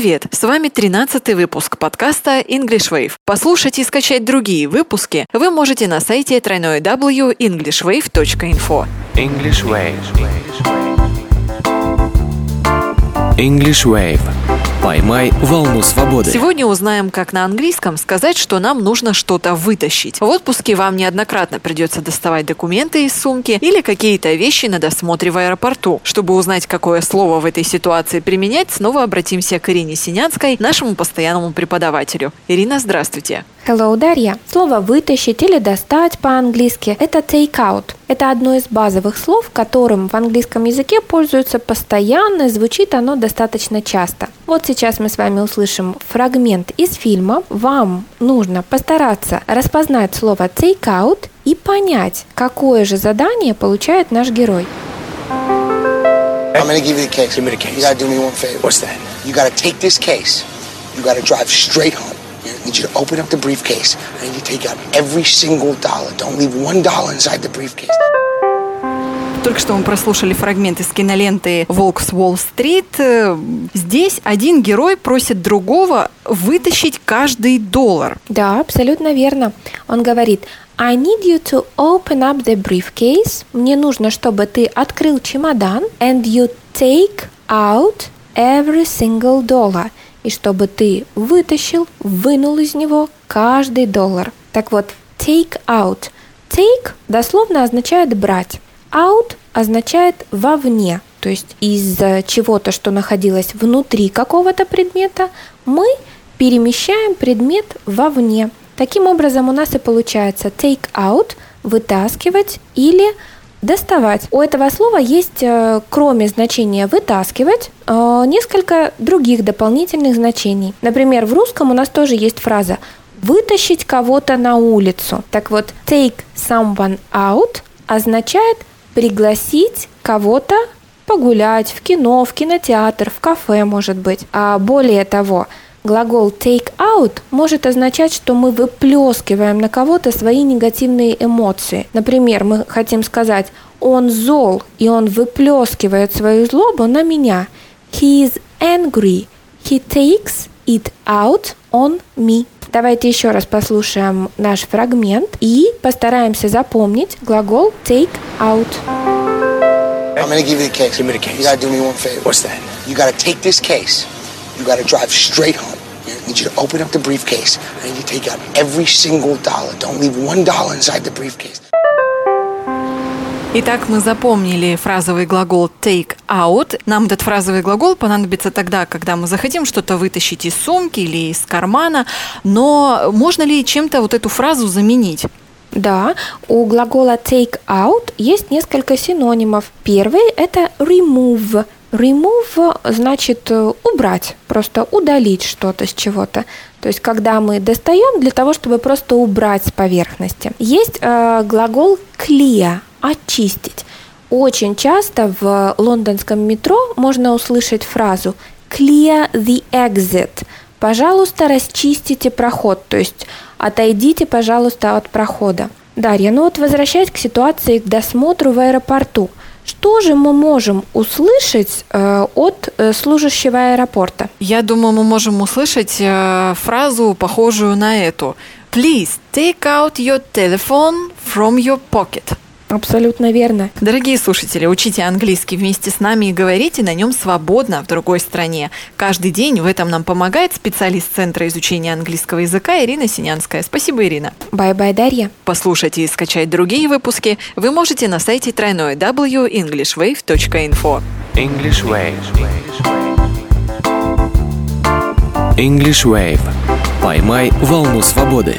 Привет! С вами 13 выпуск подкаста English Wave. Послушать и скачать другие выпуски вы можете на сайте www.englishwave.info. English Wave. English Wave. Поймай волну свободы. Сегодня узнаем, как на английском сказать, что нам нужно что-то вытащить. В отпуске вам неоднократно придется доставать документы из сумки или какие-то вещи на досмотре в аэропорту. Чтобы узнать, какое слово в этой ситуации применять, снова обратимся к Ирине Синянской, нашему постоянному преподавателю. Ирина, здравствуйте. Hello, Дарья. Слово «вытащить» или «достать» по-английски – это take out. Это одно из базовых слов, которым в английском языке пользуются постоянно, звучит оно достаточно часто. Вот сейчас мы с вами услышим фрагмент из фильма. Вам нужно постараться распознать слово take out и понять, какое же задание получает наш герой. I'm gonna give you the case. Give me the case. You gotta do me one favor. What's that? You gotta take this case. You gotta drive straight home. I need you to open up the briefcase. I need you to take out every single dollar. Don't leave one dollar inside the briefcase. Только что мы прослушали фрагмент из киноленты «Волк с Уолл-стрит». Здесь один герой просит другого вытащить каждый доллар. Да, абсолютно верно. Он говорит, I need you to open up the briefcase. Мне нужно, чтобы ты открыл чемодан and you take out every single dollar. И чтобы ты вытащил, вынул из него каждый доллар. Так вот, take out. Take дословно означает брать. Out означает вовне, то есть из чего-то, что находилось внутри какого-то предмета, мы перемещаем предмет вовне. Таким образом у нас и получается take out – вытаскивать или доставать. У этого слова есть, э, кроме значения вытаскивать, э, несколько других дополнительных значений. Например, в русском у нас тоже есть фраза вытащить кого-то на улицу. Так вот, take someone out означает пригласить кого-то погулять в кино, в кинотеатр, в кафе, может быть. А более того, глагол take out может означать, что мы выплескиваем на кого-то свои негативные эмоции. Например, мы хотим сказать он зол, и он выплескивает свою злобу на меня. He is angry. He takes it out on me. Давайте еще раз послушаем наш фрагмент и постараемся запомнить глагол take out. I'm gonna give you the case. Give me the case. You gotta do me one favor. What's that? You gotta take this case. You gotta drive straight home. I need you to open up the briefcase. I need you to take out every single dollar. Don't leave one dollar inside the briefcase. Итак, мы запомнили фразовый глагол take out. Нам этот фразовый глагол понадобится тогда, когда мы захотим что-то вытащить из сумки или из кармана. Но можно ли чем-то вот эту фразу заменить? Да, у глагола take out есть несколько синонимов. Первый – это remove. Remove значит э, убрать, просто удалить что-то с чего-то. То есть, когда мы достаем для того, чтобы просто убрать с поверхности. Есть э, глагол clear, очистить. Очень часто в лондонском метро можно услышать фразу clear the exit. Пожалуйста, расчистите проход, то есть отойдите, пожалуйста, от прохода. Дарья, ну вот возвращаясь к ситуации к досмотру в аэропорту, что же мы можем услышать э, от э, служащего аэропорта? Я думаю, мы можем услышать э, фразу, похожую на эту. Please take out your telephone from your pocket. Абсолютно верно. Дорогие слушатели, учите английский вместе с нами и говорите на нем свободно в другой стране. Каждый день в этом нам помогает специалист Центра изучения английского языка Ирина Синянская. Спасибо, Ирина. Bye-bye, Дарья. Послушать и скачать другие выпуски вы можете на сайте тройной www.englishwave.info. English Wave. English Wave. Поймай волну свободы.